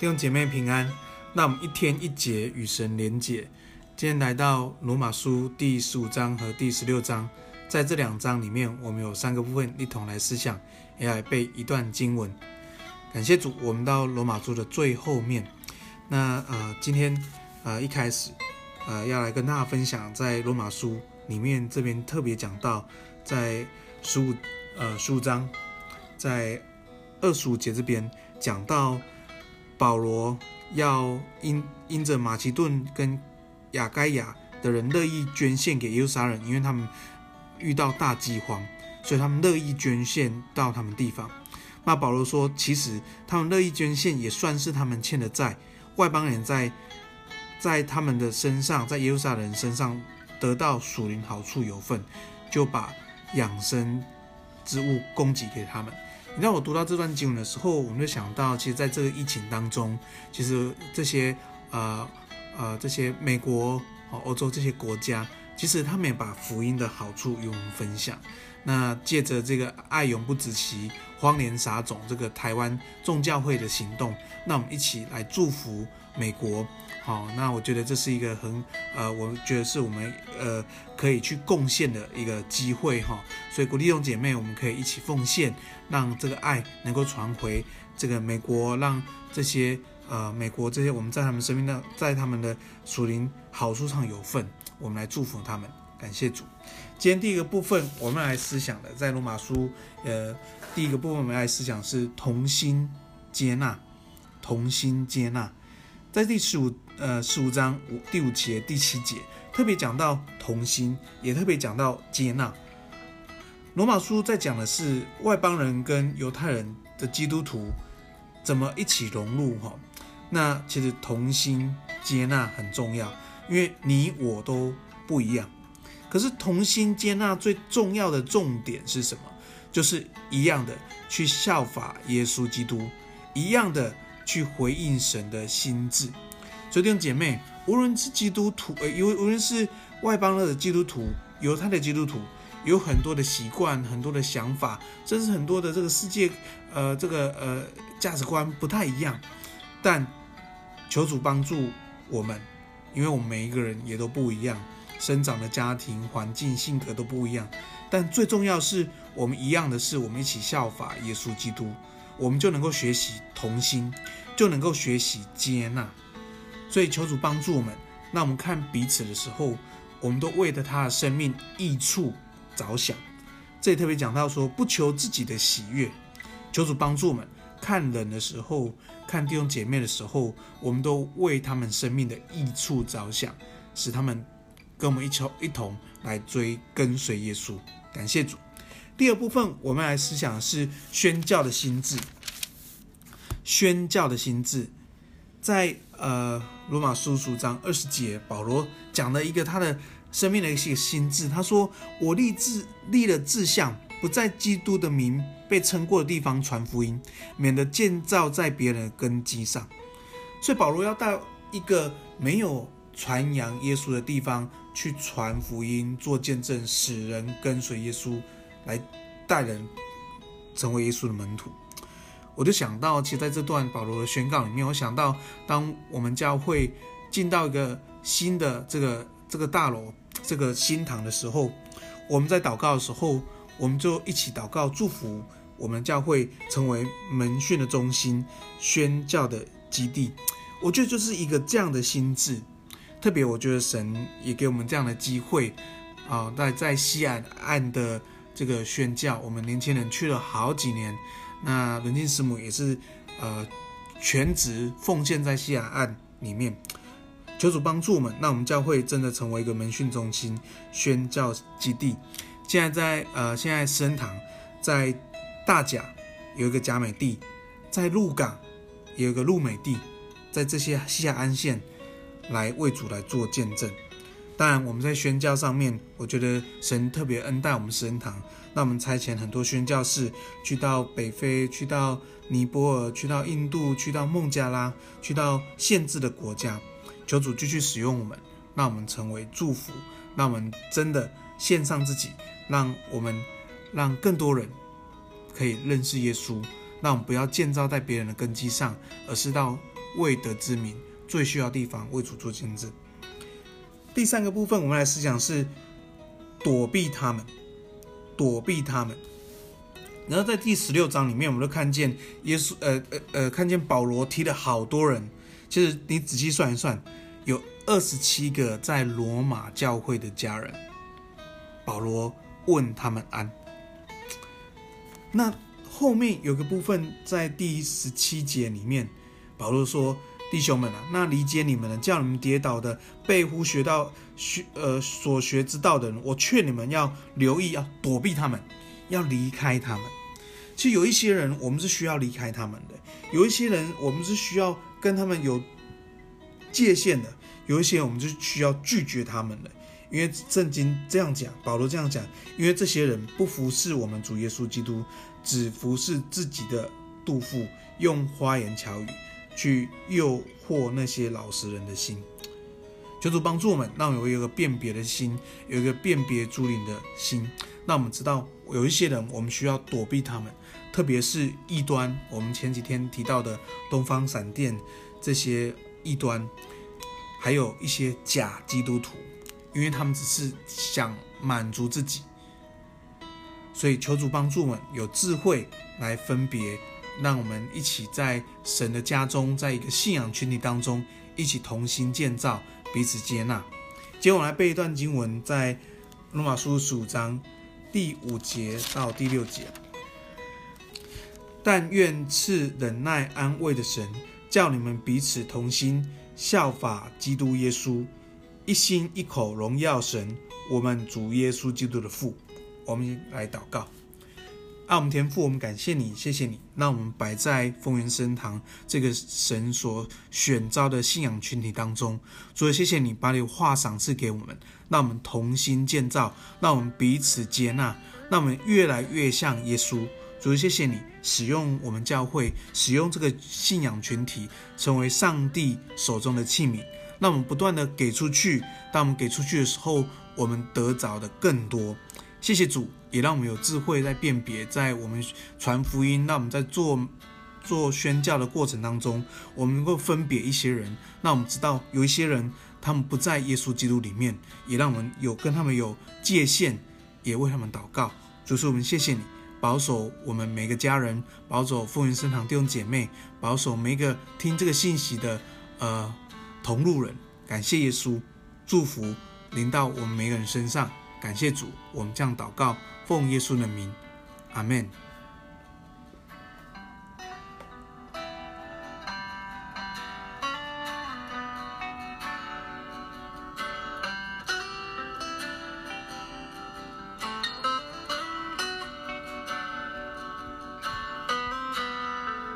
弟兄姐妹平安，那我们一天一节与神连结。今天来到罗马书第十五章和第十六章，在这两章里面，我们有三个部分一同来思想，也来背一段经文。感谢主，我们到罗马书的最后面。那呃，今天呃一开始呃要来跟大家分享，在罗马书里面这边特别讲到，在十五呃十五章，在二十五节这边讲到。保罗要因因着马其顿跟亚该亚的人乐意捐献给耶路撒冷，因为他们遇到大饥荒，所以他们乐意捐献到他们地方。那保罗说，其实他们乐意捐献也算是他们欠的债。外邦人在在他们的身上，在耶路撒冷身上得到属灵好处有份，就把养生之物供给给他们。你让我读到这段经文的时候，我们就想到，其实在这个疫情当中，其实这些呃呃这些美国、欧洲这些国家，其实他们也把福音的好处与我们分享。那借着这个爱永不止息、荒年撒种这个台湾众教会的行动，那我们一起来祝福美国。好，那我觉得这是一个很呃，我觉得是我们呃可以去贡献的一个机会哈。所以鼓励弟兄姐妹，我们可以一起奉献，让这个爱能够传回这个美国，让这些呃美国这些我们在他们生命的在他们的属灵好处上有份，我们来祝福他们，感谢主。今天第一个部分我们来思想的，在罗马书呃第一个部分我们来思想是同心接纳，同心接纳。在第十五呃十五章五第五节第七节特别讲到同心，也特别讲到接纳。罗马书在讲的是外邦人跟犹太人的基督徒怎么一起融入哈。那其实同心接纳很重要，因为你我都不一样。可是同心接纳最重要的重点是什么？就是一样的去效法耶稣基督，一样的。去回应神的心志，所以弟兄姐妹，无论是基督徒，呃，无无论是外邦的基督徒，犹太的基督徒，有很多的习惯，很多的想法，甚至很多的这个世界，呃，这个呃价值观不太一样。但求主帮助我们，因为我们每一个人也都不一样，生长的家庭环境、性格都不一样。但最重要是我们一样的是，我们一起效法耶稣基督。我们就能够学习同心，就能够学习接纳。所以求主帮助我们。那我们看彼此的时候，我们都为了他的生命益处着想。这里特别讲到说，不求自己的喜悦。求主帮助我们，看人的时候，看弟兄姐妹的时候，我们都为他们生命的益处着想，使他们跟我们一起一同来追跟随耶稣。感谢主。第二部分，我们来思想的是宣教的心志。宣教的心志，在呃罗马书书章二十节，保罗讲了一个他的生命的一些心智。他说：“我立志立了志向，不在基督的名被称过的地方传福音，免得建造在别人的根基上。”所以保罗要到一个没有传扬耶稣的地方去传福音，做见证，使人跟随耶稣。来带人成为耶稣的门徒，我就想到，其实在这段保罗的宣告里面，我想到，当我们教会进到一个新的这个这个大楼、这个新堂的时候，我们在祷告的时候，我们就一起祷告，祝福我们教会成为门训的中心、宣教的基地。我觉得就是一个这样的心智，特别我觉得神也给我们这样的机会啊，在在西海岸的。这个宣教，我们年轻人去了好几年。那伦静师母也是，呃，全职奉献在西海岸里面，求主帮助我们。那我们教会真的成为一个门训中心、宣教基地。现在在呃，现在圣堂在大甲有一个甲美地，在鹿港有一个鹿美地，在这些西海岸线来为主来做见证。当然，我们在宣教上面，我觉得神特别恩待我们神堂，那我们差遣很多宣教士去到北非，去到尼泊尔，去到印度，去到孟加拉，去到限制的国家，求主继续使用我们，让我们成为祝福，让我们真的献上自己，让我们让更多人可以认识耶稣，让我们不要建造在别人的根基上，而是到未得之民，最需要地方为主做见证。第三个部分，我们来思想是躲避他们，躲避他们。然后在第十六章里面，我们都看见耶稣，呃呃呃，看见保罗踢了好多人。其实你仔细算一算，二十七个在罗马教会的家人。保罗问他们安。那后面有个部分在第十七节里面，保罗说：“弟兄们啊，那理解你们的，叫你们跌倒的，背乎学到学呃所学之道的人，我劝你们要留意，要躲避他们，要离开他们。其实有一些人，我们是需要离开他们的；有一些人，我们是需要跟他们有界限的；有一些，我们就需要拒绝他们的。因为圣经这样讲，保罗这样讲，因为这些人不服侍我们主耶稣基督。”只服侍自己的肚腹，用花言巧语去诱惑那些老实人的心。求主帮助我们，让我们有一个辨别的心，有一个辨别诸灵的心。那我们知道有一些人，我们需要躲避他们，特别是异端。我们前几天提到的东方闪电这些异端，还有一些假基督徒，因为他们只是想满足自己。所以求主帮助我们有智慧来分别，让我们一起在神的家中，在一个信仰群体当中，一起同心建造，彼此接纳。今天我来背一段经文，在罗马书十五章第五节到第六节。但愿赐忍耐安慰的神，叫你们彼此同心，效法基督耶稣，一心一口荣耀神，我们主耶稣基督的父。我们来祷告，爱我们天父，我们感谢你，谢谢你，让我们摆在丰源圣堂这个神所选召的信仰群体当中。主，谢谢你把你的话赏赐给我们，让我们同心建造，让我们彼此接纳，让我们越来越像耶稣。主，谢谢你使用我们教会，使用这个信仰群体，成为上帝手中的器皿，那我们不断的给出去。当我们给出去的时候，我们得着的更多。谢谢主，也让我们有智慧在辨别，在我们传福音，让我们在做做宣教的过程当中，我们能够分别一些人，让我们知道有一些人他们不在耶稣基督里面，也让我们有跟他们有界限，也为他们祷告。主，是我们谢谢你，保守我们每个家人，保守丰原圣堂弟兄姐妹，保守每一个听这个信息的呃同路人。感谢耶稣，祝福临到我们每个人身上。感谢主，我们将祷告，奉耶稣的名，阿门。